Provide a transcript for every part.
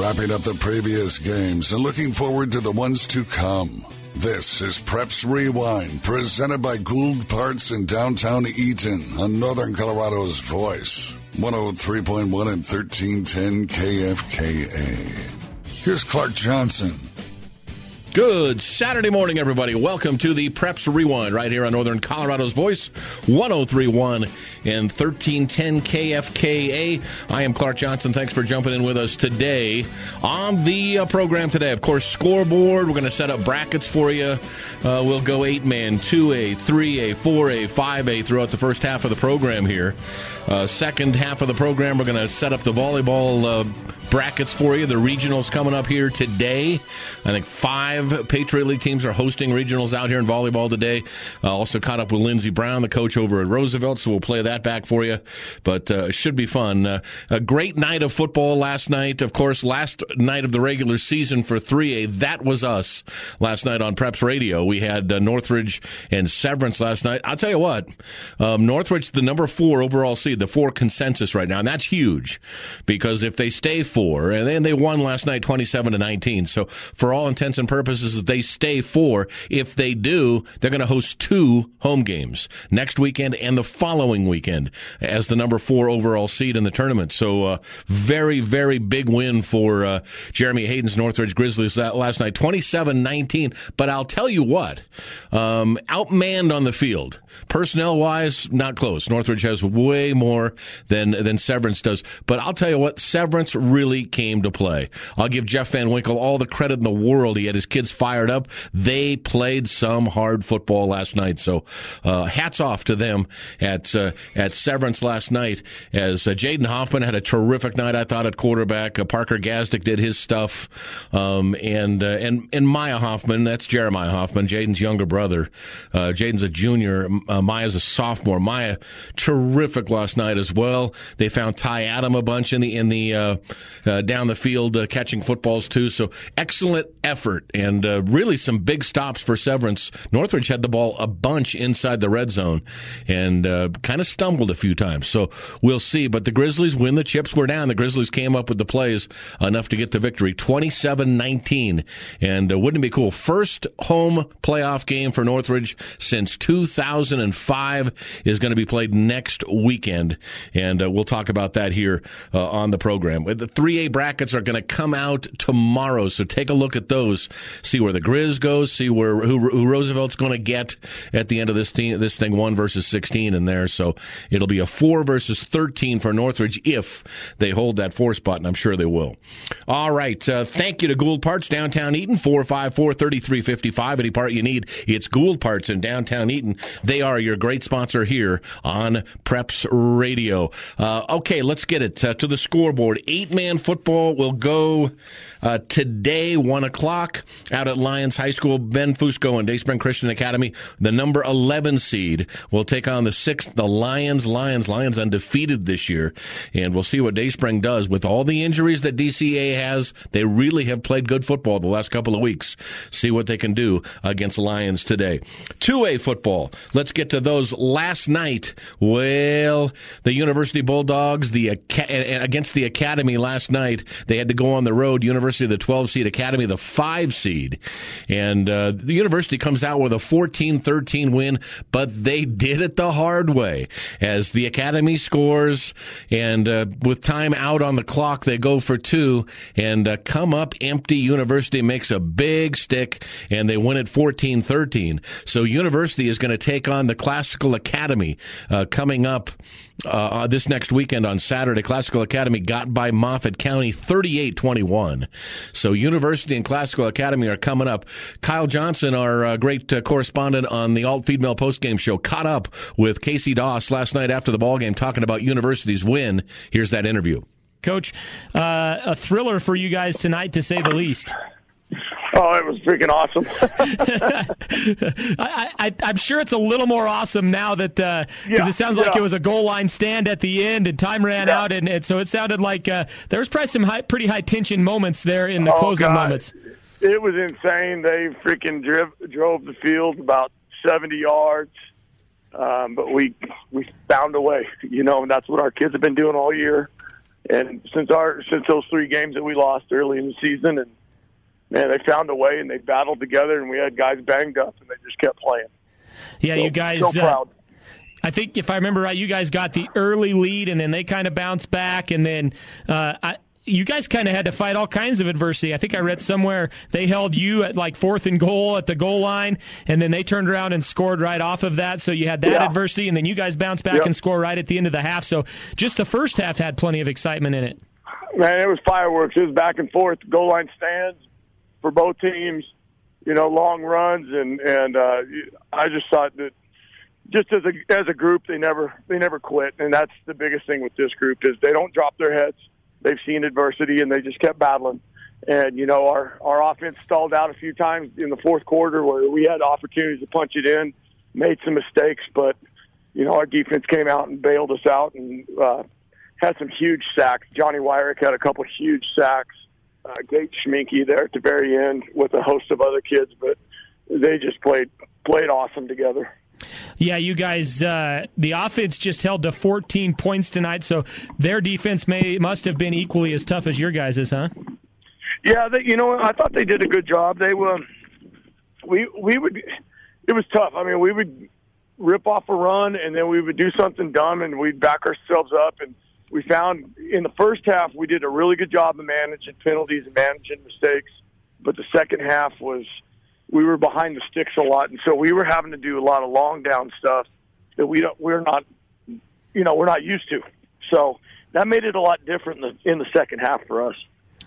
wrapping up the previous games and looking forward to the ones to come. This is Preps Rewind, presented by Gould Parts in downtown Eaton on Northern Colorado's Voice, 103.1 and 1310 KFKA. Here's Clark Johnson. Good Saturday morning, everybody. Welcome to the Preps Rewind right here on Northern Colorado's Voice, 1031 and 1310 KFKA. I am Clark Johnson. Thanks for jumping in with us today on the uh, program today. Of course, scoreboard. We're going to set up brackets for you. Uh, we'll go eight man, 2A, 3A, 4A, 5A throughout the first half of the program here. Uh, second half of the program, we're going to set up the volleyball uh, brackets for you. The regionals coming up here today. I think five Patriot League teams are hosting regionals out here in volleyball today. Uh, also caught up with Lindsey Brown, the coach over at Roosevelt, so we'll play that back for you. But uh, it should be fun. Uh, a great night of football last night. Of course, last night of the regular season for 3A. That was us last night on Preps Radio. We had uh, Northridge and Severance last night. I'll tell you what, um, Northridge, the number four overall seed, the four consensus right now, and that's huge because if they stay four, and then they won last night, twenty-seven to nineteen. So, for all intents and purposes, they stay four. If they do, they're going to host two home games next weekend and the following weekend as the number four overall seed in the tournament. So, uh, very, very big win for uh, Jeremy Hayden's Northridge Grizzlies last night, 27-19. But I'll tell you what, um, outmanned on the field, personnel wise, not close. Northridge has way than than Severance does. But I'll tell you what, Severance really really came to play. I'll give Jeff Van Winkle all the credit in the world. He had his kids fired up. They played some hard football last night. So uh, hats off to them at uh, at Severance last night. As uh, Jaden Hoffman had a terrific night, I thought at quarterback. Uh, Parker Gazdick did his stuff, um, and uh, and and Maya Hoffman. That's Jeremiah Hoffman, Jaden's younger brother. Uh, Jaden's a junior. Maya's a sophomore. Maya terrific last night as well. They found Ty Adam a bunch in the in the uh, down the field uh, catching footballs too. So excellent effort and uh, really some big stops for Severance. Northridge had the ball a bunch inside the red zone and uh, kind of stumbled a few times. So we'll see. But the Grizzlies, when the chips were down, the Grizzlies came up with the plays enough to get the victory 27 19. And uh, wouldn't it be cool? First home playoff game for Northridge since 2005 is going to be played next weekend. And uh, we'll talk about that here on the program. The three 3A brackets are going to come out tomorrow, so take a look at those. See where the Grizz goes. See where who, who Roosevelt's going to get at the end of this team, this thing one versus sixteen in there. So it'll be a four versus thirteen for Northridge if they hold that four spot, and I'm sure they will. All right, uh, thank you to Gould Parts downtown Eaton four five four thirty three fifty five. Any part you need, it's Gould Parts in downtown Eaton. They are your great sponsor here on Preps Radio. Uh, okay, let's get it uh, to the scoreboard. Eight man football will go uh, today, 1 o'clock, out at Lyons High School. Ben Fusco and Dayspring Christian Academy, the number 11 seed, will take on the sixth, the Lions. Lions, Lions undefeated this year. And we'll see what Dayspring does. With all the injuries that DCA has, they really have played good football the last couple of weeks. See what they can do against Lions today. 2A football. Let's get to those last night. Well, the University Bulldogs, the against the Academy last night, they had to go on the road. University University, the 12 seed, Academy, the 5 seed. And uh, the University comes out with a 14 13 win, but they did it the hard way as the Academy scores. And uh, with time out on the clock, they go for two and uh, come up empty. University makes a big stick and they win it 14 13. So University is going to take on the Classical Academy uh, coming up uh, this next weekend on Saturday. Classical Academy got by Moffat County 38 21. So University and Classical Academy are coming up. Kyle Johnson, our uh, great uh, correspondent on the Ault Feed Mill postgame show, caught up with Casey Doss last night after the ball game talking about University's win. Here's that interview. Coach, uh, a thriller for you guys tonight, to say the least. Oh, it was freaking awesome. I, am sure it's a little more awesome now that because uh, yeah, it sounds yeah. like it was a goal line stand at the end and time ran yeah. out, and, and, so it sounded like uh, there was probably some high, pretty high tension moments there in the oh, closing God. moments. It was insane. They freaking drove drove the field about 70 yards, um, but we we found a way. You know, and that's what our kids have been doing all year And since our since those three games that we lost early in the season, and man, they found a way and they battled together, and we had guys banged up, and they just kept playing. Yeah, so, you guys. So proud. Uh, I think if I remember right, you guys got the early lead, and then they kind of bounced back, and then uh, I, you guys kind of had to fight all kinds of adversity. I think I read somewhere they held you at like fourth and goal at the goal line, and then they turned around and scored right off of that. So you had that yeah. adversity, and then you guys bounced back yep. and score right at the end of the half. So just the first half had plenty of excitement in it. Man, it was fireworks. It was back and forth, goal line stands for both teams. You know, long runs, and and uh, I just thought that just as a as a group, they never they never quit, and that's the biggest thing with this group is they don't drop their heads they've seen adversity and they just kept battling. And you know, our our offense stalled out a few times in the fourth quarter where we had opportunities to punch it in, made some mistakes, but you know, our defense came out and bailed us out and uh, had some huge sacks. Johnny Wyrick had a couple huge sacks. Uh, Gate Schminke there at the very end with a host of other kids, but they just played played awesome together. Yeah, you guys, uh, the offense just held to 14 points tonight, so their defense may must have been equally as tough as your guys's, huh? Yeah, they, you know, I thought they did a good job. They were, we we would, it was tough. I mean, we would rip off a run, and then we would do something dumb, and we'd back ourselves up. And we found in the first half we did a really good job of managing penalties and managing mistakes, but the second half was we were behind the sticks a lot, and so we were having to do a lot of long down stuff that we don't we're not you know we're not used to. So that made it a lot different in the, in the second half for us.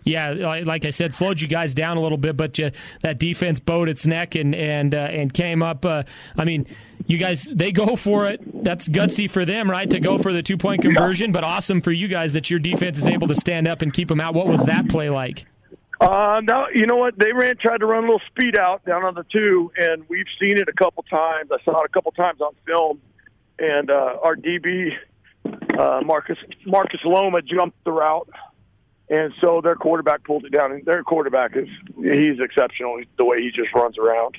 Yeah, like I said, slowed you guys down a little bit, but you, that defense bowed its neck and and uh, and came up. Uh, I mean, you guys they go for it. That's gutsy for them, right? To go for the two point conversion, but awesome for you guys that your defense is able to stand up and keep them out. What was that play like? Uh, no, you know what? They ran, tried to run a little speed out down on the two, and we've seen it a couple times. I saw it a couple times on film, and uh, our DB uh, Marcus Marcus Loma jumped the route, and so their quarterback pulled it down. And their quarterback is he's exceptional the way he just runs around,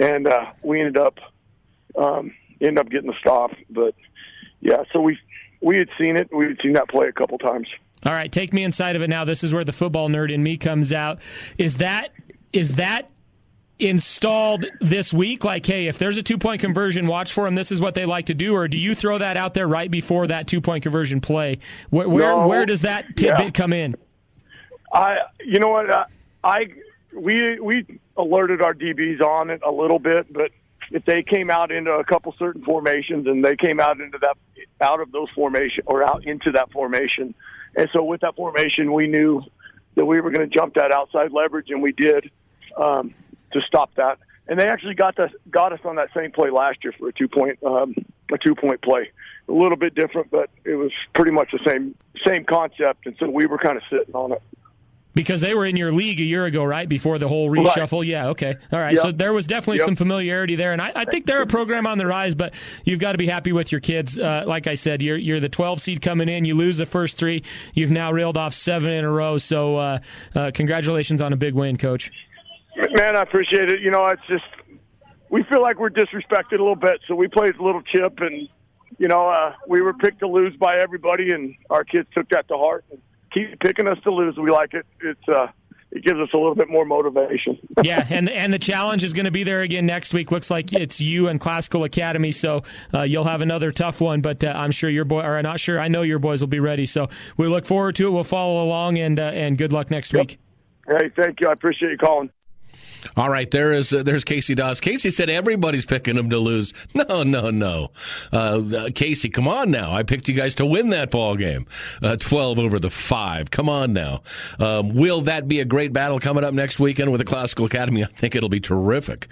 and uh, we ended up um, ended up getting the stop. But yeah, so we we had seen it. We had seen that play a couple times. All right, take me inside of it now. This is where the football nerd in me comes out. Is that is that installed this week? Like, hey, if there's a two point conversion, watch for them. This is what they like to do, or do you throw that out there right before that two point conversion play? Where where, no, where does that tidbit yeah. come in? I, you know what, I, I we we alerted our DBs on it a little bit, but if they came out into a couple certain formations and they came out into that out of those formation or out into that formation and so with that formation, we knew that we were going to jump that outside leverage, and we did um, to stop that. And they actually got us got us on that same play last year for a two point um, a two point play. A little bit different, but it was pretty much the same same concept. And so we were kind of sitting on it. Because they were in your league a year ago, right? Before the whole reshuffle. Right. Yeah, okay. All right. Yep. So there was definitely yep. some familiarity there. And I, I, think they're a program on the rise, but you've got to be happy with your kids. Uh, like I said, you're, you're the 12 seed coming in. You lose the first three. You've now reeled off seven in a row. So uh, uh, congratulations on a big win, Coach. Man, I appreciate it. You know, it's just, we feel like we're disrespected a little bit. So we played a little chip, and, you know, uh, we were picked to lose by everybody, and our kids took that to heart. And keep picking us to lose. We like it. It's, uh, it gives us a little bit more motivation. yeah, and and the challenge is going to be there again next week. Looks like it's you and Classical Academy, so uh, you'll have another tough one. But uh, I'm sure your boy, or not sure, I know your boys will be ready. So we look forward to it. We'll follow along, and uh, and good luck next yep. week. Hey, thank you. I appreciate you calling. All right, there is uh, there's Casey Dawes. Casey said everybody's picking them to lose. No, no, no. Uh, Casey, come on now. I picked you guys to win that ball game, uh, twelve over the five. Come on now. Um, will that be a great battle coming up next weekend with the Classical Academy? I think it'll be terrific.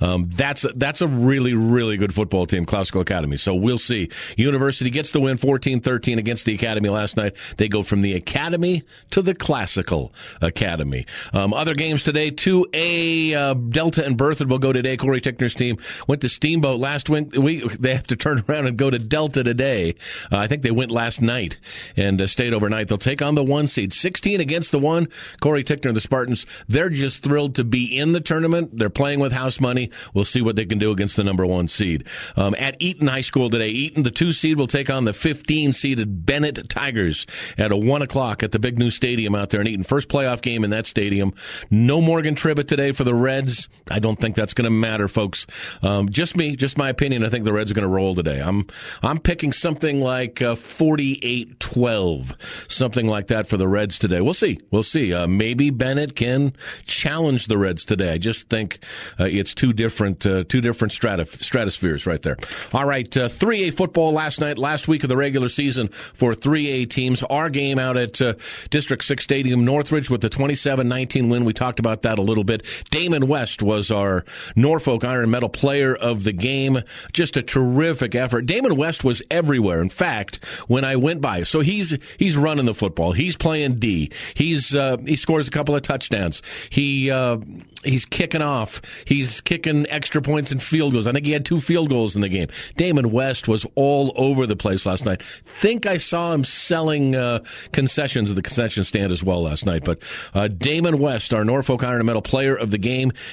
Um, that's that's a really really good football team, Classical Academy. So we'll see. University gets the win, 14-13 against the Academy last night. They go from the Academy to the Classical Academy. Um, other games today, two A Uh, Delta and Berthoud will go today. Corey Tickner's team went to Steamboat last week. They have to turn around and go to Delta today. Uh, I think they went last night and uh, stayed overnight. They'll take on the one seed, 16 against the one. Corey Tickner, the Spartans, they're just thrilled to be in the tournament. They're playing with house money. We'll see what they can do against the number one seed. Um, at Eaton High School today, Eaton, the two seed, will take on the 15 seeded Bennett Tigers at a one o'clock at the big new stadium out there in Eaton. First playoff game in that stadium. No Morgan Tribbett today for the Reds. I don't think that's going to matter, folks. Um, just me, just my opinion. I think the Reds are going to roll today. I'm I'm picking something like uh, 48-12, something like that for the Reds today. We'll see. We'll see. Uh, maybe Bennett can challenge the Reds today. I just think uh, it's two different uh, two different stratif- stratospheres right there. All right, 3A uh, football last night, last week of the regular season for 3A teams. Our game out at uh, District 6 Stadium, Northridge with the 27-19 win. We talked about that a little bit. Damon West was our Norfolk Iron Metal player of the game. Just a terrific effort. Damon West was everywhere. In fact, when I went by, so he's he's running the football. He's playing D. He's uh, he scores a couple of touchdowns. He uh, he's kicking off. He's kicking extra points and field goals. I think he had two field goals in the game. Damon West was all over the place last night. Think I saw him selling uh, concessions at the concession stand as well last night. But uh, Damon West, our Norfolk Iron Metal player of the game,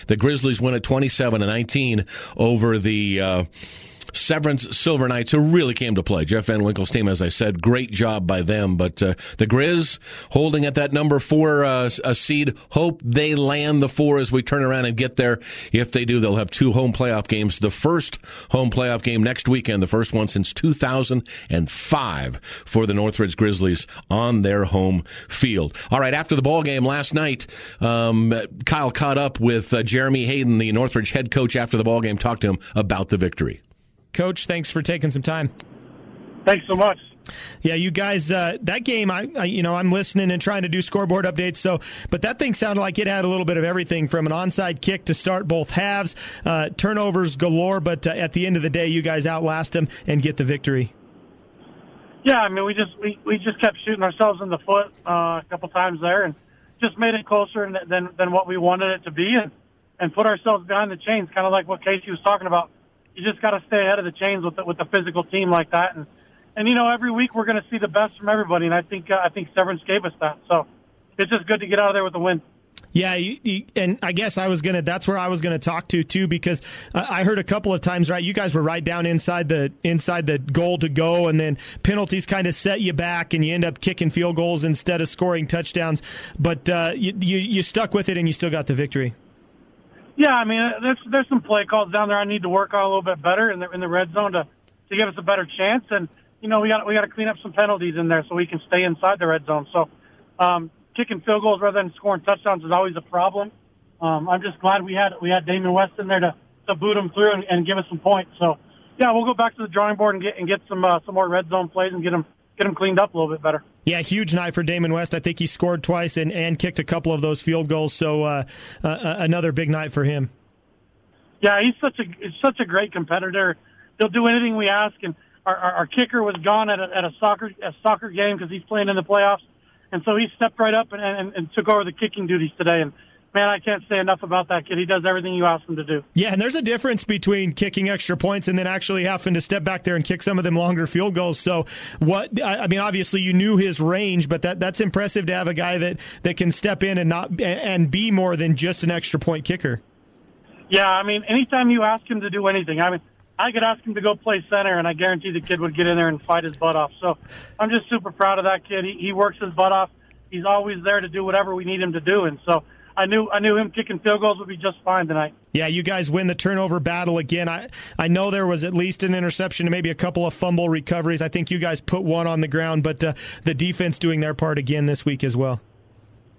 the Grizzlies win at 27 to 19 over the. Uh, Severance Silver Knights, who really came to play. Jeff Van Winkle's team, as I said, great job by them. But uh, the Grizz holding at that number four uh, a seed. Hope they land the four as we turn around and get there. If they do, they'll have two home playoff games. The first home playoff game next weekend, the first one since 2005 for the Northridge Grizzlies on their home field. All right, after the ball game last night, um, Kyle caught up with uh, Jeremy Hayden, the Northridge head coach, after the ball game, talked to him about the victory. Coach, thanks for taking some time. Thanks so much. Yeah, you guys, uh, that game, I, I, you know, I'm listening and trying to do scoreboard updates. So, but that thing sounded like it had a little bit of everything from an onside kick to start both halves, uh, turnovers galore. But uh, at the end of the day, you guys outlast them and get the victory. Yeah, I mean, we just we, we just kept shooting ourselves in the foot uh, a couple times there, and just made it closer than than what we wanted it to be, and and put ourselves behind the chains, kind of like what Casey was talking about you just got to stay ahead of the chains with the, with a physical team like that. And and you know, every week we're going to see the best from everybody, and I think uh, I think Severance gave us that. So it's just good to get out of there with a win. Yeah, you, you, and I guess I was gonna. That's where I was gonna talk to too, because I heard a couple of times, right? You guys were right down inside the inside the goal to go, and then penalties kind of set you back, and you end up kicking field goals instead of scoring touchdowns. But uh, you, you you stuck with it, and you still got the victory. Yeah, I mean, uh, there's there's some play calls down there I need to work on a little bit better in the in the red zone to to give us a better chance. And you know, we got we got to clean up some penalties in there so we can stay inside the red zone. So, um, kicking field goals rather than scoring touchdowns is always a problem. Um, I'm just glad we had we had Damon West in there to to boot him through and, and give us some points. So, yeah, we'll go back to the drawing board and get and get some uh, some more red zone plays and get them get them cleaned up a little bit better. Yeah, huge night for Damon West. I think he scored twice and, and kicked a couple of those field goals. So uh, uh, another big night for him. Yeah, he's such a he's such a great competitor. He'll do anything we ask. And our, our, our kicker was gone at a, at a soccer a soccer game because he's playing in the playoffs, and so he stepped right up and, and, and took over the kicking duties today. And man, I can't say enough about that kid. He does everything you ask him to do. Yeah, and there's a difference between kicking extra points and then actually having to step back there and kick some of them longer field goals. So, what I mean, obviously you knew his range, but that that's impressive to have a guy that that can step in and not and be more than just an extra point kicker. Yeah, I mean, anytime you ask him to do anything, I mean, I could ask him to go play center, and I guarantee the kid would get in there and fight his butt off. So I'm just super proud of that kid. He, he works his butt off. He's always there to do whatever we need him to do, and so I knew I knew him kicking field goals would be just fine tonight. Yeah, you guys win the turnover battle again. I I know there was at least an interception and maybe a couple of fumble recoveries. I think you guys put one on the ground, but uh, the defense doing their part again this week as well.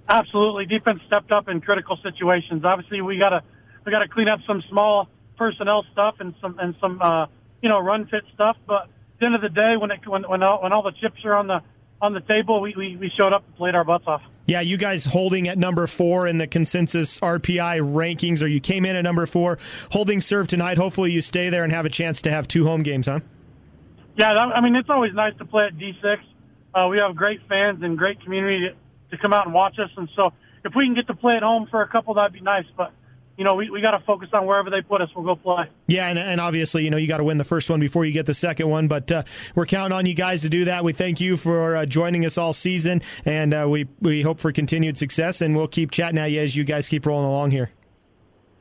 Absolutely, defense stepped up in critical situations. Obviously, we got to we got to clean up some small personnel stuff and some and some uh, you know run fit stuff. But at the end of the day, when it when when all, when all the chips are on the on the table, we, we, we showed up and played our butts off. Yeah, you guys holding at number four in the consensus RPI rankings, or you came in at number four, holding serve tonight. Hopefully, you stay there and have a chance to have two home games, huh? Yeah, I mean it's always nice to play at D6. Uh, we have great fans and great community to, to come out and watch us, and so if we can get to play at home for a couple, that'd be nice. But you know, we, we got to focus on wherever they put us. We'll go play. Yeah, and, and obviously, you know, you got to win the first one before you get the second one. But uh, we're counting on you guys to do that. We thank you for uh, joining us all season, and uh, we we hope for continued success. And we'll keep chatting at you as you guys keep rolling along here.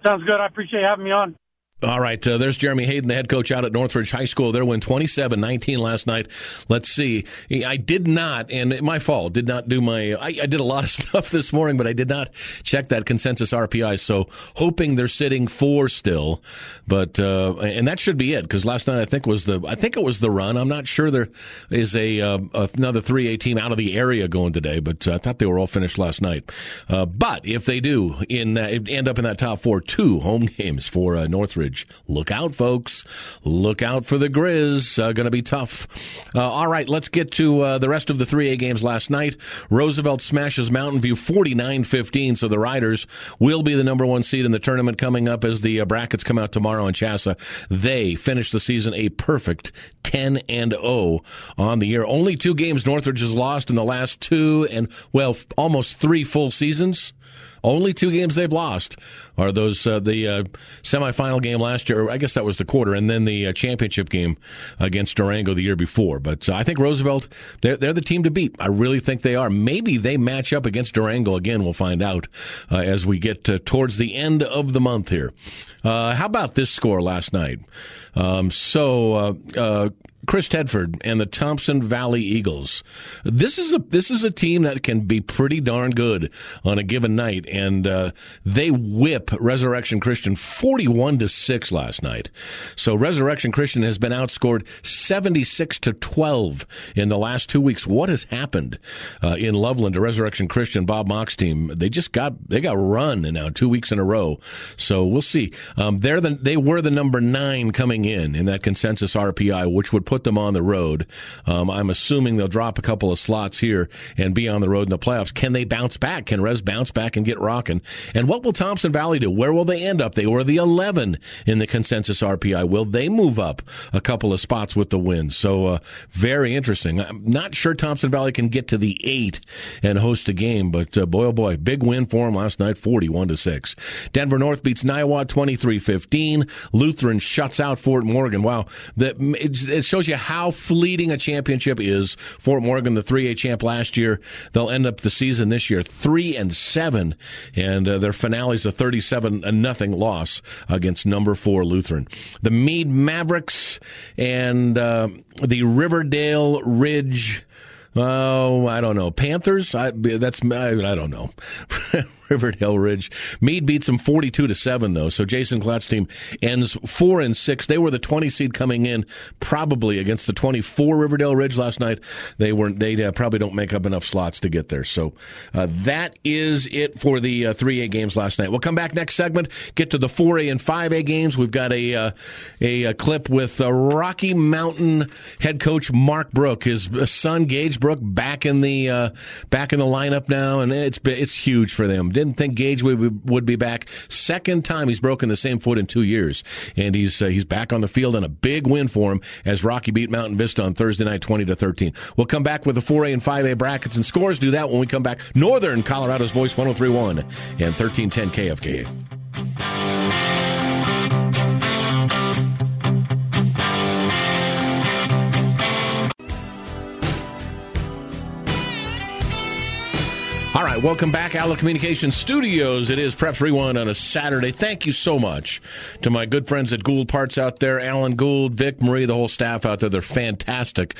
Sounds good. I appreciate having me on. All right, uh, there's Jeremy Hayden, the head coach out at Northridge High School. Their win 27-19 last night. Let's see. I did not, and my fault, did not do my. I, I, did a lot of stuff this morning, but I did not check that consensus RPI. So hoping they're sitting four still, but uh, and that should be it because last night I think was the I think it was the run. I'm not sure there is a uh, another 3A team out of the area going today, but I thought they were all finished last night. Uh, but if they do in end up in that top four, two home games for uh, Look out, folks. Look out for the Grizz. Uh, going to be tough. Uh, all right, let's get to uh, the rest of the 3A games last night. Roosevelt smashes Mountain View 49 15, so the Riders will be the number one seed in the tournament coming up as the uh, brackets come out tomorrow in CHSAA. They finish the season a perfect 10 and 0 on the year. Only two games Northridge has lost in the last two and, well, almost three full seasons. Only two games they've lost are those uh, the uh, semifinal game last year. I guess that was the quarter, and then the uh, championship game against Durango the year before. But uh, I think Roosevelt they're they're the team to beat. I really think they are. Maybe they match up against Durango again. We'll find out uh, as we get uh, towards the end of the month here. how about this score last night? Um, so Chris Tedford and the Thompson Valley Eagles. This is a this is a team that can be pretty darn good on a given night, and uh, they whip Resurrection Christian forty-one to six last night. So Resurrection Christian has been outscored seventy-six to twelve in the last two weeks. What has happened uh, in Loveland to Resurrection Christian? Bob Mock's team they just got they got run now two weeks in a row. So we'll see. Um, they're the they were the number nine coming in in that consensus RPI, which would put them on the road. Um, I'm assuming they'll drop a couple of slots here and be on the road in the playoffs. Can they bounce back? Can Res bounce back and get rocking? And what will Thompson Valley do? Where will they end up? They were the 11 in the consensus RPI. Will they move up a couple of spots with the win? So uh, very interesting. I'm not sure Thompson Valley can get to the eight and host a game, but uh, boy oh boy, big win for them last night, 41 to six. Denver North beats Niwot 23-15. Lutheran shuts out Fort Morgan. Wow, that it shows shows you how fleeting a championship is. Fort Morgan, the 3A champ last year, they'll end up the season this year three and seven, and uh, their is a 37 nothing loss against number four Lutheran. The Mead Mavericks and uh, the Riverdale Ridge. Oh, I don't know. Panthers. I, that's I, I don't know. Riverdale Ridge. Mead beats them 42 to 7 though. So Jason Klatt's team ends 4 and 6. They were the 20 seed coming in probably against the 24 Riverdale Ridge last night. They weren't they uh, probably don't make up enough slots to get there. So uh, that is it for the uh, 3A games last night. We'll come back next segment, get to the 4A and 5A games. We've got a uh, a, a, clip with uh, Rocky Mountain head coach Mark Brook, his son Gage Brook back in the uh, back in the lineup now and it's it's huge for them didn't think Gage would, would be back. Second time he's broken the same foot in two years, and he's uh, he's back on the field and a big win for him as Rocky beat Mountain Vista on Thursday night, twenty to thirteen. We'll come back with the four A and five A brackets and scores. Do that when we come back. Northern Colorado's Voice, one zero oh three one and thirteen ten KFK. Right, welcome back, Outlook Communications Studios. It is Preps Rewind on a Saturday. Thank you so much to my good friends at Gould Parts out there, Alan Gould, Vic, Marie, the whole staff out there. They're fantastic.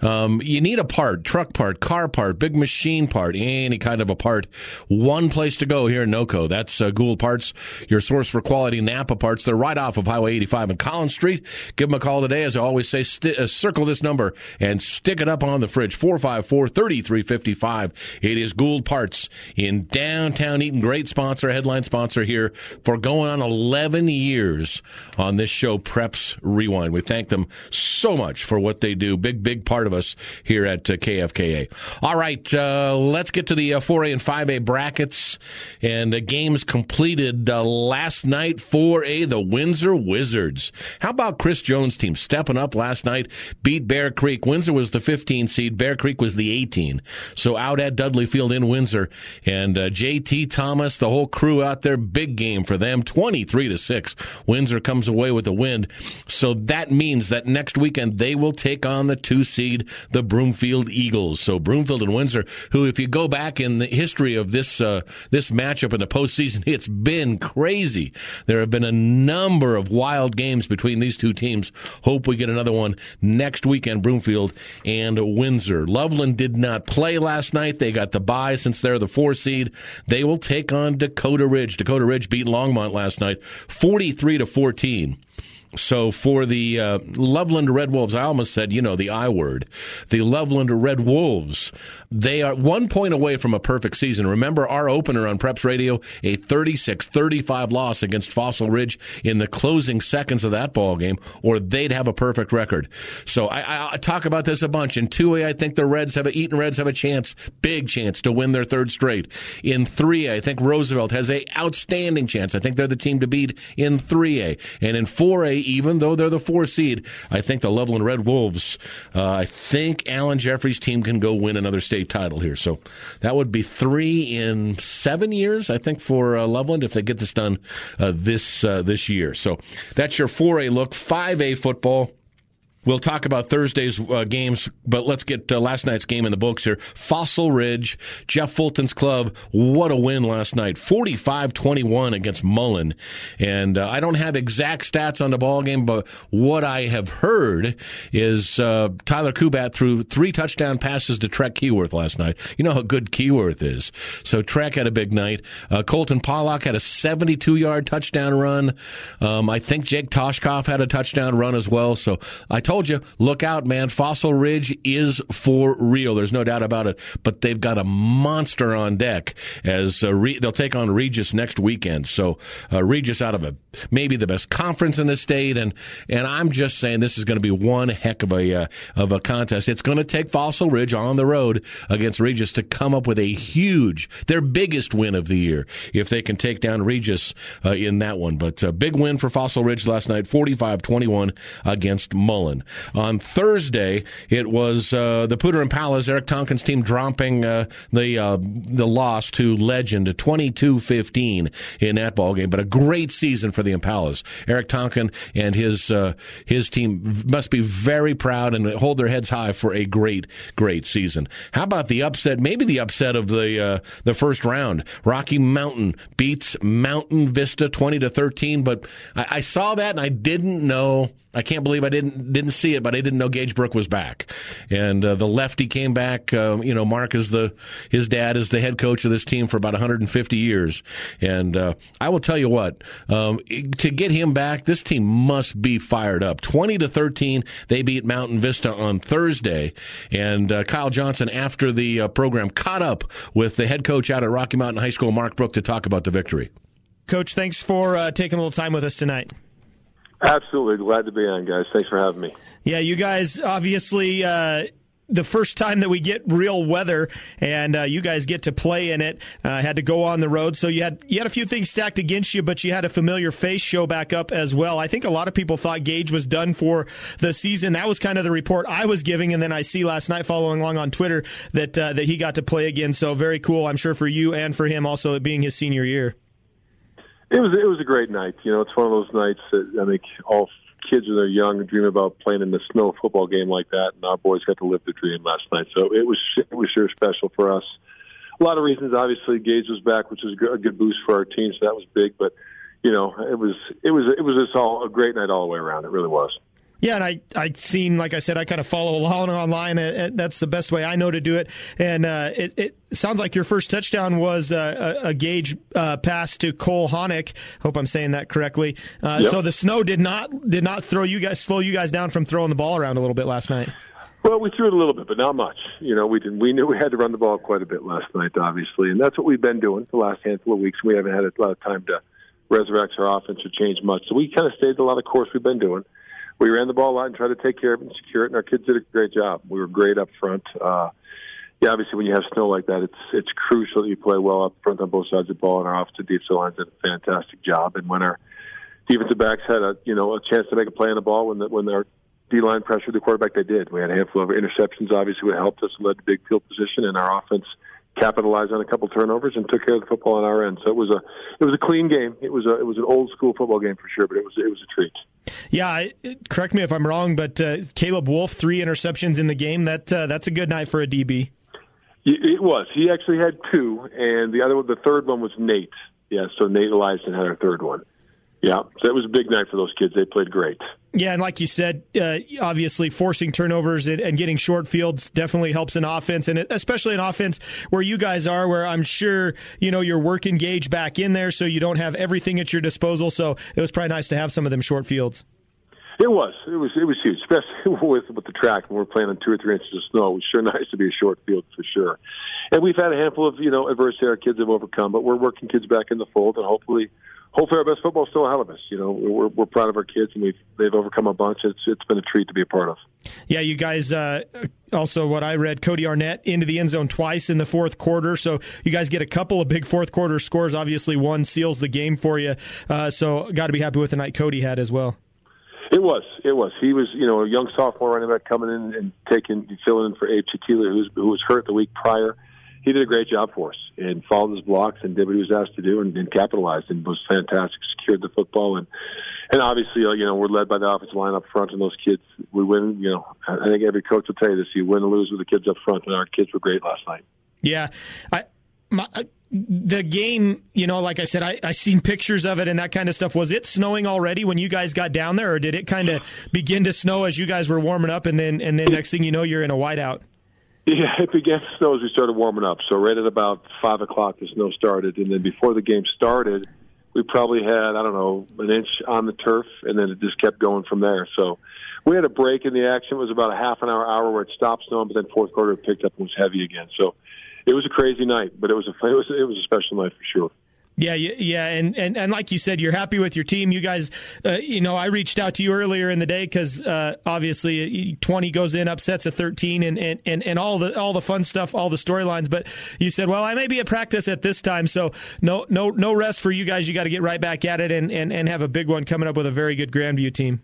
Um, you need a part, truck part, car part, big machine part, any kind of a part. One place to go here in NoCo. That's uh, Gould Parts, your source for quality Napa parts. They're right off of Highway 85 and Collins Street. Give them a call today. As I always say, st- uh, circle this number and stick it up on the fridge. 454 3355. It is Gould Parts Parts in downtown Eaton. Great sponsor, headline sponsor here for going on 11 years on this show, Preps Rewind. We thank them so much for what they do. Big, big part of us here at uh, KFKA. All right, uh, let's get to the uh, 4A and 5A brackets and the games completed uh, last night. 4A, the Windsor Wizards. How about Chris Jones' team stepping up last night, beat Bear Creek. Windsor was the 15 seed, Bear Creek was the 18. So out at Dudley Field in Windsor, And uh, JT Thomas, the whole crew out there, big game for them, 23 to 6. Windsor comes away with the win. So that means that next weekend they will take on the two seed, the Broomfield Eagles. So Broomfield and Windsor, who, if you go back in the history of this, uh, this matchup in the postseason, it's been crazy. There have been a number of wild games between these two teams. Hope we get another one next weekend, Broomfield and Windsor. Loveland did not play last night. They got the bye since they're the four seed. They will take on Dakota Ridge. Dakota Ridge beat Longmont last night, 43 to 14. So for the uh, Loveland Red Wolves, I almost said, you know, the I word. The Loveland Red Wolves, they are one point away from a perfect season. Remember our opener on Preps Radio, a 36-35 loss against Fossil Ridge in the closing seconds of that ball game, or they'd have a perfect record. So I, I talk about this a bunch. In 2A, I think the Reds have a, Eaton Reds have a chance, big chance to win their third straight. In 3A, I think Roosevelt has a outstanding chance. I think they're the team to beat in 3A. And in 4A, even though they're the four seed, I think the Loveland Red Wolves, uh, I think Alan Jeffrey's team can go win another state title here. So that would be three in seven years, I think, for uh, Loveland if they get this done uh, this uh, this year. So that's your 4A look. 5A football. We'll talk about Thursday's uh, games, but let's get uh, last night's game in the books here. Fossil Ridge, Jeff Fulton's club. What a win last night. 45 21 against Mullen. And uh, I don't have exact stats on the ball game, but what I have heard is uh, Tyler Kubat threw three touchdown passes to Trek Keyworth last night. You know how good Keyworth is. So Trek had a big night. Uh, Colton Pollock had a 72 yard touchdown run. Um, I think Jake Toshkoff had a touchdown run as well. So I told you, look out, man. Fossil Ridge is for real. There's no doubt about it. But they've got a monster on deck as uh, Re- they'll take on Regis next weekend. So uh, Regis out of a maybe the best conference in the state, and and I'm just saying this is going to be one heck of a uh, of a contest. It's going to take Fossil Ridge on the road against Regis to come up with a huge, their biggest win of the year if they can take down Regis uh, in that one. But a big win for Fossil Ridge last night, 45-21 against Mullen. On Thursday, it was uh, the and Impalas, Eric Tonkin's team, dropping uh, the uh, the loss to Legend, 22-15 in that ball game. But a great season for the Impalas. Eric Tonkin and his uh, his team must be very proud and hold their heads high for a great great season. How about the upset? Maybe the upset of the uh, the first round. Rocky Mountain beats Mountain Vista 20 to 13. But I, I saw that and I didn't know. I can't believe I didn't didn't see it, but I didn't know Gage Brook was back, and uh, the lefty came back. Uh, you know, Mark is the his dad is the head coach of this team for about 150 years, and uh, I will tell you what, um, to get him back, this team must be fired up. 20 to 13, they beat Mountain Vista on Thursday, and uh, Kyle Johnson after the uh, program caught up with the head coach out at Rocky Mountain High School, Mark Brook, to talk about the victory. Coach, thanks for uh, taking a little time with us tonight. Absolutely. Glad to be on, guys. Thanks for having me. Yeah, you guys obviously. Uh, the first time that we get real weather, and uh, you guys get to play in it. Uh, had to go on the road, so you had you had a few things stacked against you, but you had a familiar face show back up as well. I think a lot of people thought Gage was done for the season. That was kind of the report I was giving, and then I see last night following along on Twitter that uh, that he got to play again. So very cool, I'm sure for you and for him also being his senior year. It was it was a great night. You know, it's one of those nights that I think all kids when they're young dream about playing in the snow football game like that, and our boys got to live the dream last night. So it was it was sure special for us. A lot of reasons, obviously, Gage was back, which was a good boost for our team, so that was big. But you know, it was it was it was just all a great night all the way around. It really was. Yeah, and I I seen like I said I kind of follow along online. Uh, that's the best way I know to do it. And uh, it, it sounds like your first touchdown was uh, a, a Gage uh, pass to Cole Honick. Hope I'm saying that correctly. Uh, yep. So the snow did not did not throw you guys slow you guys down from throwing the ball around a little bit last night. Well, we threw it a little bit, but not much. You know, we didn't. We knew we had to run the ball quite a bit last night, obviously, and that's what we've been doing the last handful of weeks. We haven't had a lot of time to resurrect our offense or change much, so we kind of stayed a lot of course we've been doing we ran the ball a lot and tried to take care of it and secure it. And our kids did a great job. We were great up front. Uh, yeah, obviously when you have snow like that, it's it's crucial that you play well up front on both sides of the ball. And our offensive defensive lines did a fantastic job. And when our defensive backs had a you know a chance to make a play on the ball when the, when their D line pressured the quarterback, they did. We had a handful of interceptions. Obviously, what helped us led to big field position, and our offense capitalized on a couple turnovers and took care of the football on our end. So it was a it was a clean game. It was a it was an old school football game for sure, but it was it was a treat. Yeah, correct me if I'm wrong, but uh, Caleb Wolf three interceptions in the game. That uh, that's a good night for a DB. It was. He actually had two, and the other one, the third one was Nate. Yeah, so Nate Eliason had our third one. Yeah, so it was a big night for those kids. They played great. Yeah, and like you said, uh, obviously forcing turnovers and, and, getting short fields definitely helps an offense, and especially an offense where you guys are, where I'm sure you know you're working Gage back in there, so you don't have everything at your disposal. So it was probably nice to have some of them short fields. It was. It was. It was huge, especially with with the track. When we're playing on two or three inches of snow, it was sure nice to be a short field for sure. And we've had a handful of you know adversity our kids have overcome, but we're working kids back in the fold, and hopefully hopefully our best football is still ahead of us. You know, we're we're proud of our kids, and we've they've overcome a bunch. It's it's been a treat to be a part of. Yeah, you guys. Uh, also, what I read, Cody Arnett into the end zone twice in the fourth quarter. So you guys get a couple of big fourth quarter scores. Obviously, one seals the game for you. Uh, so got to be happy with the night Cody had as well. It was. It was. He was, you know, a young sophomore running back coming in and taking, filling in for Abe Chatila, who was hurt the week prior he did a great job for us and followed his blocks and did what he was asked to do and, and capitalized and was fantastic. Secured the football and and obviously, uh, you know, we're led by the offensive line up front, and those kids, we win. You know, I think every coach will tell you this: you win or lose with the kids up front, and our kids were great last night. Yeah, I, my, the game, you know, like I said, I I seen pictures of it and that kind of stuff. Was it snowing already when you guys got down there, or did it kind of begin to snow as you guys were warming up, and then and then next thing you know, you're in a whiteout? Yeah, it began to snow as we started warming up. So right at about five o'clock, the snow started, and then before the game started, we probably had I don't know an inch on the turf, and then it just kept going from there. So we had a break in the action. It was about a half an hour, hour where it stopped snowing, but then fourth quarter it picked up and was heavy again. So it was a crazy night, but it was a it was it was a special night for sure. Yeah, yeah, and, and and like you said, you're happy with your team. You guys, uh, you know, I reached out to you earlier in the day because uh, obviously uh, 20 goes in, upsets a 13, and, and, and, and all the all the fun stuff, all the storylines. But you said, well, I may be at practice at this time, so no no no rest for you guys. You got to get right back at it and, and and have a big one coming up with a very good Grandview team.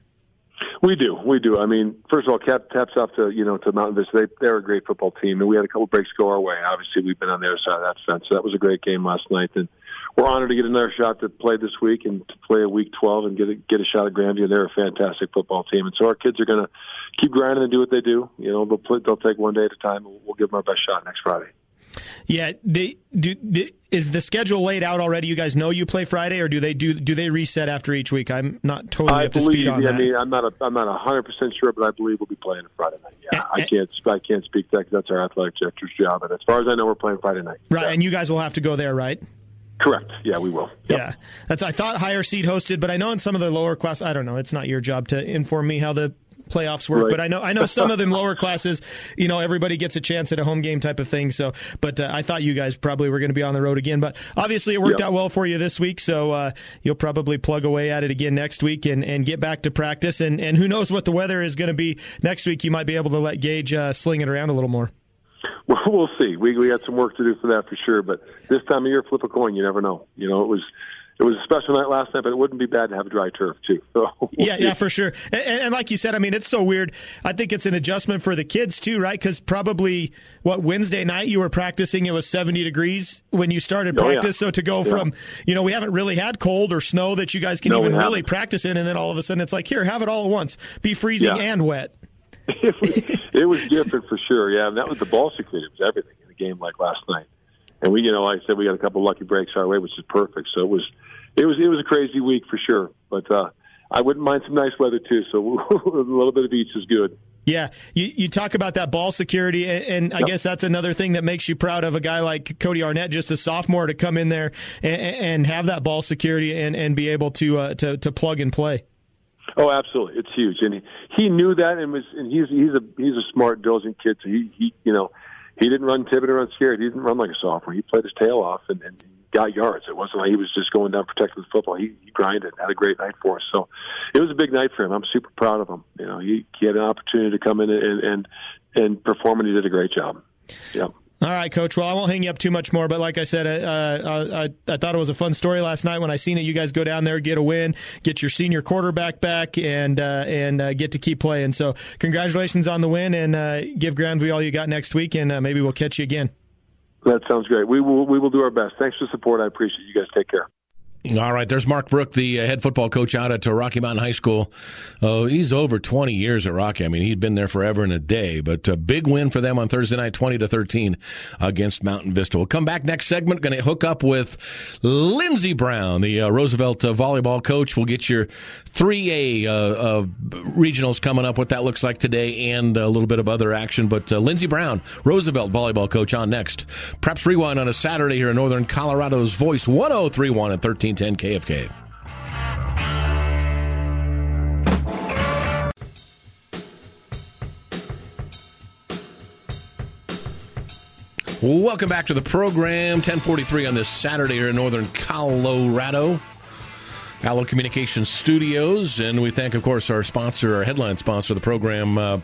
We do, we do. I mean, first of all, cap taps off to you know to Mountain Vista. They they're a great football team, and we had a couple breaks go our way. Obviously, we've been on their side of that fence. So that was a great game last night, and we're honored to get another shot to play this week and to play a week 12 and get a, get a shot at Grandview. They're a fantastic football team, and so our kids are going to keep grinding and do what they do. You know, they'll play, they'll take one day at a time. We'll give them our best shot next Friday. Yeah, they do. They, is the schedule laid out already? You guys know you play Friday, or do they do do they reset after each week? I'm not totally I up to speed on yeah, that. I mean, I'm not a, I'm not hundred percent sure, but I believe we'll be playing Friday night. Yeah, I can't I can't speak to that because that's our athletic director's job. and as far as I know, we're playing Friday night. Right, yeah. and you guys will have to go there, right? Correct. Yeah, we will. Yep. Yeah, that's. I thought higher seed hosted, but I know in some of the lower class, I don't know. It's not your job to inform me how the playoffs work, right. but I know I know some of them lower classes. You know, everybody gets a chance at a home game type of thing. So, but uh, I thought you guys probably were going to be on the road again. But obviously, it worked yep. out well for you this week. So uh, you'll probably plug away at it again next week and, and get back to practice. And and who knows what the weather is going to be next week? You might be able to let Gage uh, sling it around a little more. Well, we'll see. We we got some work to do for that for sure. But this time of year, flip a coin. You never know. You know, it was it was a special night last night, but it wouldn't be bad to have a dry turf too. So we'll yeah, see. yeah, for sure. And, and, like you said, I mean, it's so weird. I think it's an adjustment for the kids too, right? Because probably what Wednesday night you were practicing, it was seventy degrees when you started practice. Oh, yeah. So to go yeah. from, you know, we haven't really had cold or snow that you guys can no, even really practice in, and then all of a sudden it's like, here, have it all at once, be freezing yeah. and wet. it, was, it was different for sure. Yeah, and that was the ball security. It was everything in a game like last night. And we, you know, like I said, we got a couple lucky breaks our way, which is perfect. So it was, it was, it was a crazy week for sure. But uh, I wouldn't mind some nice weather too. So a little bit of each is good. Yeah, you, you talk about that ball security, and, and I yep. guess that's another thing that makes you proud of a guy like Cody Arnett, just a sophomore, to come in there and, and have that ball security and, and be able to, uh, to to plug and play. Oh, absolutely, it's huge, and he, he knew that, and was and he's he's a he's a smart, diligent kid. So he he you know he didn't run timid or unscared. He didn't run like a sophomore. He played his tail off and, and got yards. It wasn't like he was just going down protecting the football. He, he grinded, had a great night for us. So it was a big night for him. I'm super proud of him. You know, he, he had an opportunity to come in and and and perform, and he did a great job. Yeah. All right, Coach. Well, I won't hang you up too much more, but like I said, uh, uh, I, I thought it was a fun story last night when I seen that you guys go down there, get a win, get your senior quarterback back, and uh, and uh, get to keep playing. So, congratulations on the win, and uh, give Grandview all you got next week, and uh, maybe we'll catch you again. That sounds great. We will we will do our best. Thanks for the support. I appreciate it. You guys take care. All right, there's Mark Brook, the uh, head football coach out at uh, Rocky Mountain High School. Oh, he's over 20 years at Rocky. I mean, he's been there forever and a day. But a big win for them on Thursday night, 20 to 13 against Mountain Vista. We'll come back next segment. Going to hook up with Lindsey Brown, the uh, Roosevelt uh, volleyball coach. We'll get your 3A uh, uh, regionals coming up, what that looks like today, and a little bit of other action. But Lindsey Brown, Roosevelt volleyball coach, on next. Preps Rewind on a Saturday here in Northern Colorado's Voice 1031 at 13. 1310 KFKA. Welcome back to the program. 1043 on this Saturday here in Northern Colorado. Allo Communications Studios. And we thank, of course, our sponsor, our headline sponsor of the program, uh,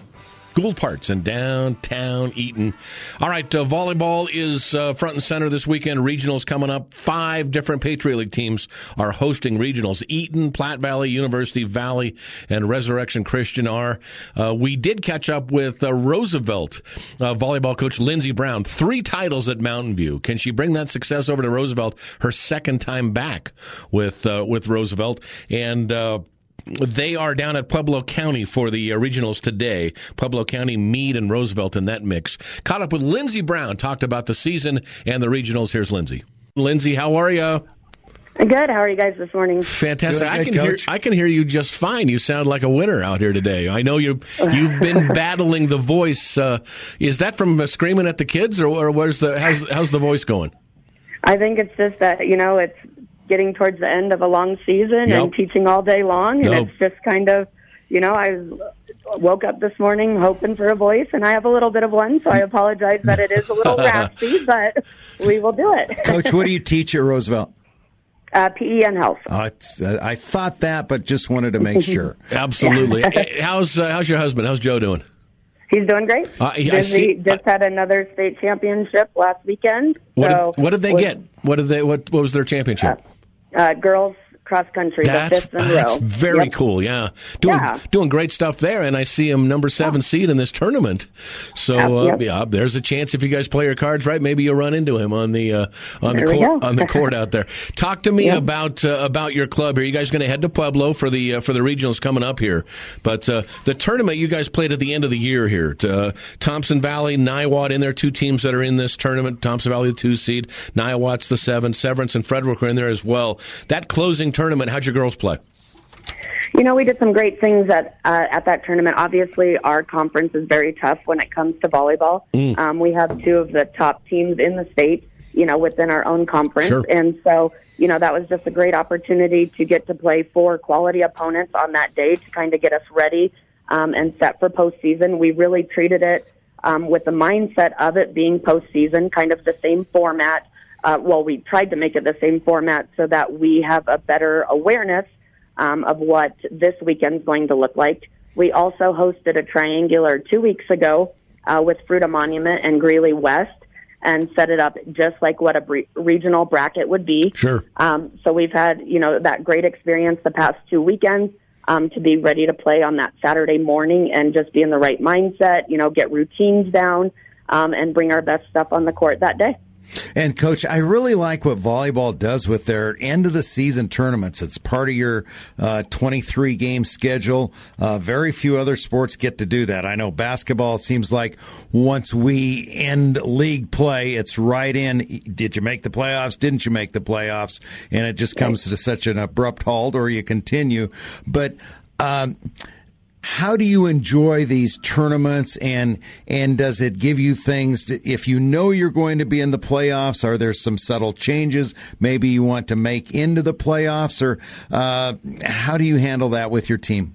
Gould Parts in downtown Eaton. All right, uh, volleyball is uh, front and center this weekend. Regionals coming up. Five different Patriot League teams are hosting regionals. Eaton, Platte Valley, University Valley, and Resurrection Christian are. Uh, we did catch up with uh, Roosevelt uh, volleyball coach Lindsey Brown. Three titles at Mountain View. Can she bring that success over to Roosevelt? Her second time back with uh, with Roosevelt and they are down at Pueblo County for the regionals today. Pueblo County, Mead, and Roosevelt in that mix. Caught up with Lindsey Brown, talked about the season and the regionals. Here's Lindsey. Lindsey, how are you? Good. How are you guys this morning? Fantastic. I can hear I can hear you just fine. You sound like a winner out here today. I know you you've been battling the voice. Uh, is that from uh, screaming at the kids, or, or where's the how's how's the voice going? I think it's just that you know it's getting towards the end of a long season yep. and teaching all day long, and it's just kind of, you know, I woke up this morning hoping for a voice, and I have a little bit of one, so I apologize that it is a little raspy, but we will do it. Coach, what do you teach at Roosevelt? Uh, PE and health. Uh, uh, I thought that, but just wanted to make sure. Absolutely. how's uh, how's your husband? How's Joe doing? He's doing great. Uh, I see, just had another state championship last weekend. What, so did, what did they was, get? What did they? What, what was their championship? Uh, girls cross country, that's, the fifth in a row. very yep. cool. Yeah, doing yeah. doing great stuff there, and I see him number seven yeah. seed in this tournament. So uh, yep. yeah, there's a chance if you guys play your cards right, maybe you'll run into him on the uh, on there the court on the court out there. Talk to me yep. about uh, about your club. Are you guys going to head to Pueblo for the uh, for the regionals coming up here? But uh, the tournament you guys played at the end of the year here. To, uh, Thompson Valley, Niwot in there, two teams that are in this tournament. Thompson Valley the two seed, Niwot's the seven. Severance and Frederick are in there as well. That closing tournament, how'd your girls play? You know, we did some great things at uh, at that tournament. Obviously, our conference is very tough when it comes to volleyball. Mm. Um, we have two of the top teams in the state, you know, within our own conference, sure. and so you know that was just a great opportunity to get to play four quality opponents on that day to kind of get us ready um, and set for postseason. We really treated it um, with the mindset of it being postseason, kind of the same format. Uh, well, we tried to make it the same format so that we have a better awareness um, of what this weekend's going to look like. We also hosted a triangular two weeks ago uh, with Fruita Monument and Greeley West and set it up just like what a bre- regional bracket would be. Sure. Um, so we've had, you know, that great experience the past two weekends um, to be ready to play on that Saturday morning and just be in the right mindset, you know, get routines down um, and bring our best stuff on the court that day. And coach, I really like what volleyball does with their end of the season tournaments. It's part of your uh, 23 game schedule. Uh, very few other sports get to do that. I know basketball. It seems like once we end league play, it's right in. Did you make the playoffs? Didn't you make the playoffs? And it just comes to such an abrupt halt, or you continue. But um, how do you enjoy these tournaments and and does it give you things to, if you know you're going to be in the playoffs are there some subtle changes maybe you want to make into the playoffs or uh, how do you handle that with your team?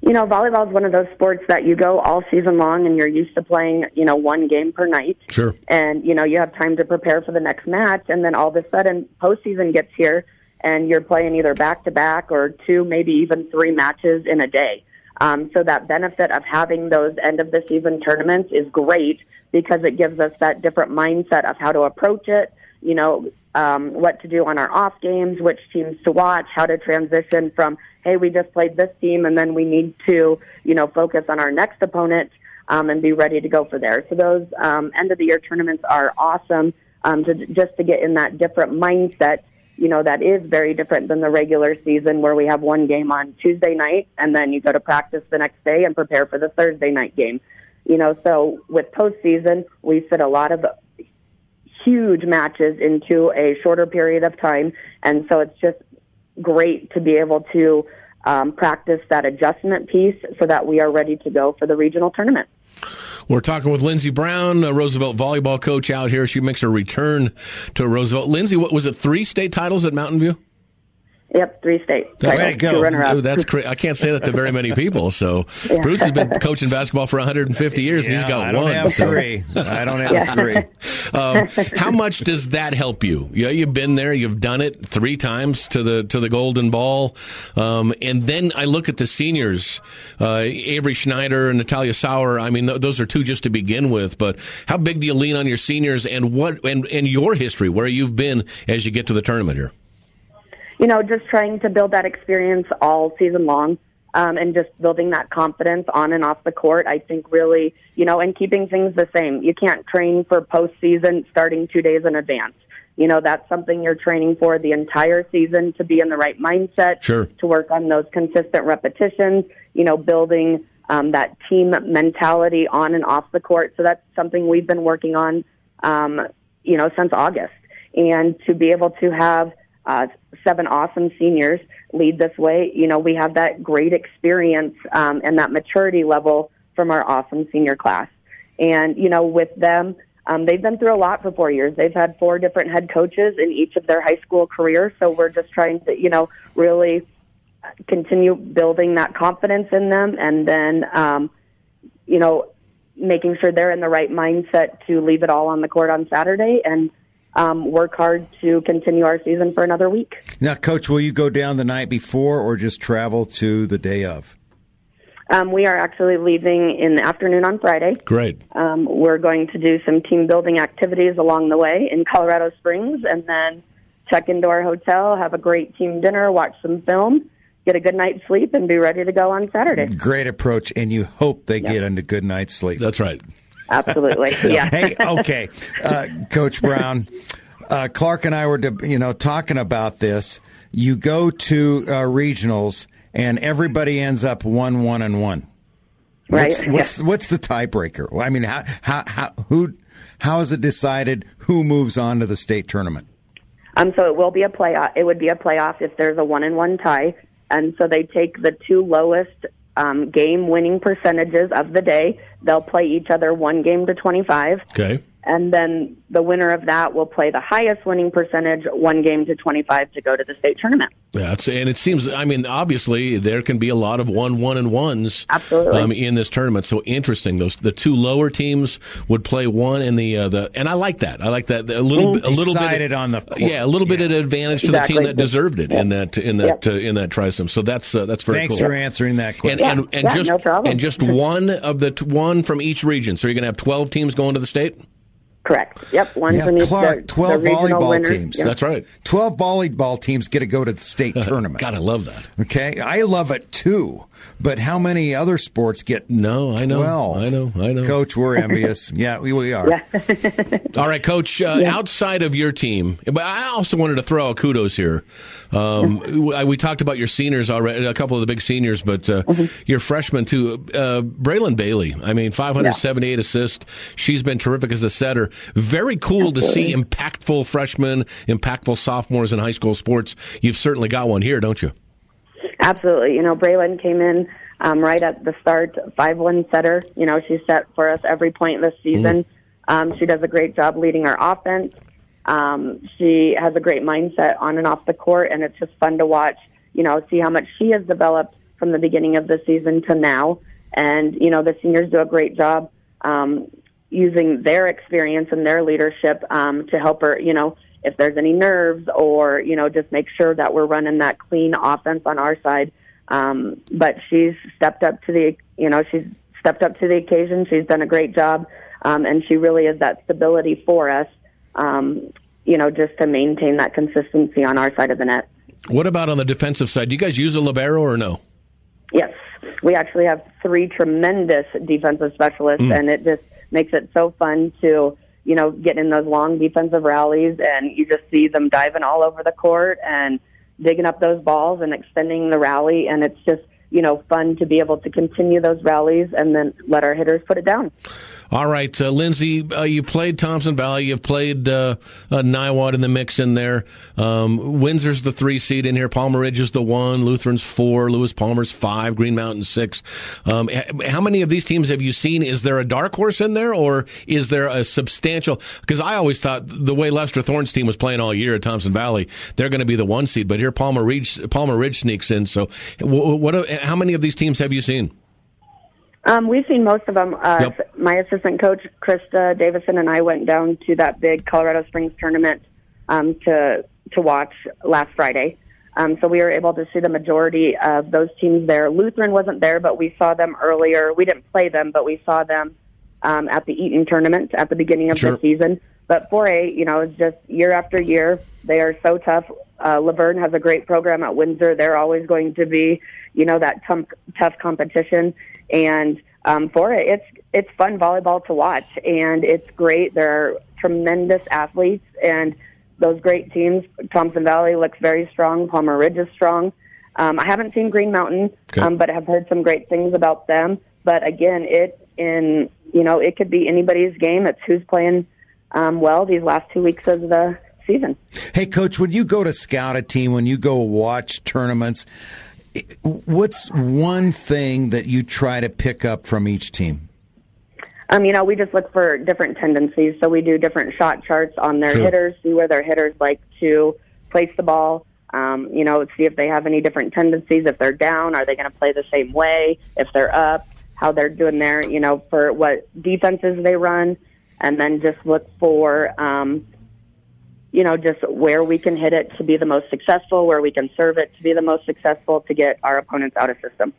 You know volleyball is one of those sports that you go all season long and you're used to playing you know one game per night. Sure. And you know you have time to prepare for the next match and then all of a sudden postseason gets here and you're playing either back to back or two, maybe even three matches in a day. Um, so that benefit of having those end of the season tournaments is great because it gives us that different mindset of how to approach it. You know, um, what to do on our off games, which teams to watch, how to transition from, hey, we just played this team and then we need to, you know, focus on our next opponent. um, and be ready to go for there. So those um, end of the year tournaments are awesome um, to just to get in that different mindset. You know that is very different than the regular season where we have one game on Tuesday night and then you go to practice the next day and prepare for the Thursday night game. You know, so with postseason, we fit a lot of huge matches into a shorter period of time, and so it's just great to be able to um, practice that adjustment piece so that we are ready to go for the regional tournament. We're talking with Lindsey Brown, a Roosevelt volleyball coach out here. She makes her return to Roosevelt. Lindsey, what was it? Three state titles at Mountain View? Yep, three states. That's, Way to go. that's cra- I can't say that to very many people. So yeah. Bruce has been coaching basketball for 150 years, and he's got I don't one. Have so. three. I don't have yeah. three. Um, how much does that help you? Yeah, you've been there. You've done it three times to the to the Golden Ball, um, and then I look at the seniors, uh, Avery Schneider and Natalia Sauer. I mean, th- those are two just to begin with. But how big do you lean on your seniors, and what and and your history, where you've been as you get to the tournament here? You know, just trying to build that experience all season long. Um, and just building that confidence on and off the court, I think really, you know, and keeping things the same. You can't train for postseason starting two days in advance. You know, that's something you're training for the entire season to be in the right mindset, sure. to work on those consistent repetitions, you know, building um, that team mentality on and off the court. So that's something we've been working on, um, you know, since August. And to be able to have uh, seven awesome seniors lead this way. You know, we have that great experience um, and that maturity level from our awesome senior class. And, you know, with them, um, they've been through a lot for four years. They've had four different head coaches in each of their high school careers. So we're just trying to, you know, really continue building that confidence in them and then, um, you know, making sure they're in the right mindset to leave it all on the court on Saturday and um, work hard to continue our season for another week. Now, Coach, will you go down the night before or just travel to the day of? Um, we are actually leaving in the afternoon on Friday. Great. Um, we're going to do some team building activities along the way in Colorado Springs and then check into our hotel, have a great team dinner, watch some film, get a good night's sleep, and be ready to go on Saturday. Great approach, and you hope they yep. get into good night's sleep. That's right. Absolutely. Yeah. hey, okay, uh, Coach Brown. Uh, Clark and I were, you know, talking about this. You go to uh, regionals, and everybody ends up one, one, and one. Right. What's what's, yeah. what's the tiebreaker? I mean, how, how how who how is it decided who moves on to the state tournament? Um, so it will be a playoff. It would be a playoff if there's a one and one tie, and so they take the two lowest um, game winning percentages of the day. They'll play each other one game to 25. Okay and then the winner of that will play the highest winning percentage, one game to 25, to go to the state tournament. Yeah, and it seems, I mean, obviously there can be a lot of one, one, and ones Absolutely. Um, in this tournament. So interesting. Those the two lower teams would play one, and the uh, the and I like that. I like that a little mm-hmm. a little bit on the court. yeah a little yeah. bit of advantage to exactly. the team that deserved it yep. in that in that yep. uh, in that trisom. So that's uh, that's very Thanks cool. for answering that question. And and, and yeah, just no and just one of the one from each region. So you're going to have twelve teams going to the state. Correct. Yep. One yeah, from each. Clark, the, twelve the volleyball winner. teams. Yep. That's right. Twelve volleyball teams get to go to the state tournament. God, I love that. Okay, I love it too. But how many other sports get? No, I know. 12? I know. I know. Coach, we're envious. yeah, we, we are. Yeah. All right, Coach. Uh, yeah. Outside of your team, but I also wanted to throw out kudos here. Um, we talked about your seniors already, a couple of the big seniors, but uh, mm-hmm. your freshman too. Uh, Braylon Bailey. I mean, 578 yeah. assists. She's been terrific as a setter. Very cool Absolutely. to see impactful freshmen, impactful sophomores in high school sports. You've certainly got one here, don't you? Absolutely. You know, Braylon came in um, right at the start, five one setter. You know, she set for us every point this season. Mm. Um, she does a great job leading our offense. Um, she has a great mindset on and off the court, and it's just fun to watch. You know, see how much she has developed from the beginning of the season to now. And you know, the seniors do a great job um, using their experience and their leadership um, to help her. You know, if there's any nerves or, you know, just make sure that we're running that clean offense on our side. Um, but she's stepped up to the, you know, she's stepped up to the occasion. She's done a great job. Um, and she really is that stability for us, um, you know, just to maintain that consistency on our side of the net. What about on the defensive side? Do you guys use a libero or no? Yes, we actually have three tremendous defensive specialists, Mm. and it just makes it so fun to you know getting in those long defensive rallies, and you just see them diving all over the court and digging up those balls and extending the rally, and it's just you know fun to be able to continue those rallies and then let our hitters put it down. All right, uh, Lindsey, uh, you've played Thompson Valley. You've played uh, uh, Niwot in the mix in there. Um, Windsor's the three seed in here. Palmer Ridge is the one. Lutheran's four. Lewis Palmer's five. Green Mountain six. Um, how many of these teams have you seen? Is there a dark horse in there, or is there a substantial? Because I always thought the way Lester Thorne's team was playing all year at Thompson Valley, they're going to be the one seed. But here Palmer Ridge, Palmer Ridge sneaks in. So, what? what how many of these teams have you seen? Um, we've seen most of them. Uh, Yep. My assistant coach, Krista Davison, and I went down to that big Colorado Springs tournament um, to to watch last Friday. Um, so we were able to see the majority of those teams there. Lutheran wasn't there, but we saw them earlier. We didn't play them, but we saw them um, at the Eaton tournament at the beginning of Sure. the season. But 4A, you know, it's just year after year. They are so tough. Uh, Laverne has a great program at Windsor. They're always going to be, you know, that tough, tough competition. And um, for it, it's it's fun volleyball to watch, and it's great. There are tremendous athletes, and those great teams. Thompson Valley looks very strong. Palmer Ridge is strong. Um, I haven't seen Green Mountain, Okay. um, but have heard some great things about them. But again, it in you know it could be anybody's game. It's who's playing um, well these last two weeks of the season. Hey, coach, when you go to scout a team, when you go watch tournaments, what's one thing that you try to pick up from each team? Um, you know, we just look for different tendencies. So we do different shot charts on their Sure. hitters, see where their hitters like to place the ball. Um, you know, see if they have any different tendencies. If they're down, are they going to play the same way? If they're up, how they're doing there. You know, for what defenses they run, and then just look for, um, you know, just where we can hit it to be the most successful, where we can serve it to be the most successful to get our opponents out of system.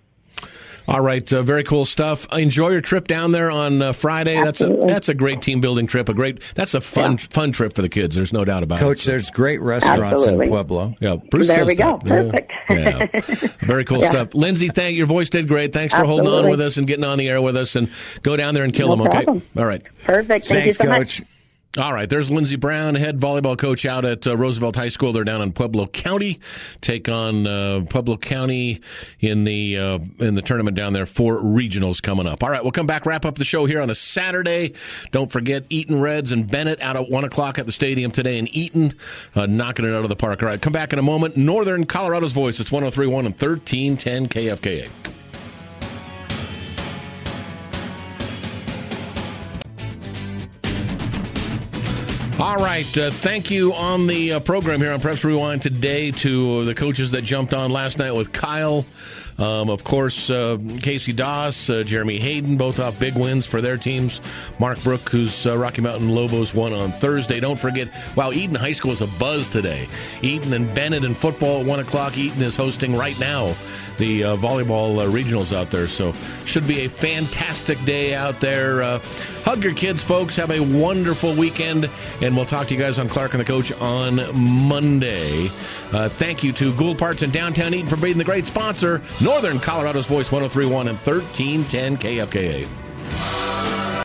All right, uh, very cool stuff. Enjoy your trip down there on uh, Friday. That's a that's a great team building trip. A great that's a fun Yeah. fun trip for the kids. There's no doubt about it. Coach, it. there's great restaurants Absolutely. in Pueblo. Yeah, Bruce There we go. that. Perfect. Yeah. Very cool Yeah. stuff. Lindsey, thank your voice did great. Thanks for holding on with us and getting on the air with us and go down there and kill No them, okay? All right. Perfect. Thank Thanks, you so coach. much. All right, there's Lindsey Brown, head volleyball coach out at uh, Roosevelt High School. They're down in Pueblo County, take on uh, Pueblo County in the uh, in the tournament down there for regionals coming up. All right, we'll come back, wrap up the show here on a Saturday. Don't forget Eaton Reds and Bennett out at one o'clock at the stadium today in Eaton, uh, knocking it out of the park. All right, come back in a moment. Northern Colorado's voice. It's 103.1 and 1310 KFKA. All right. Uh, thank you on the uh, program here on Preps Rewind today to the coaches that jumped on last night with Kyle. Um, of course, uh, Casey Doss, uh, Jeremy Hayden, both off big wins for their teams. Mark Brook, who's uh, Rocky Mountain Lobos, won on Thursday. Don't forget, wow, Eaton High School is a buzz today. Eaton and Bennett in football at 1 o'clock. Eaton is hosting right now the uh, volleyball uh, regionals out there. So, should be a fantastic day out there. Hug your kids, folks. Have a wonderful weekend. And we'll talk to you guys on Clark and the Coach on Monday. Uh, thank you to Gould Parts in downtown Eaton for being the great sponsor, Northern Colorado's Voice 1031 and 1310 KFKA.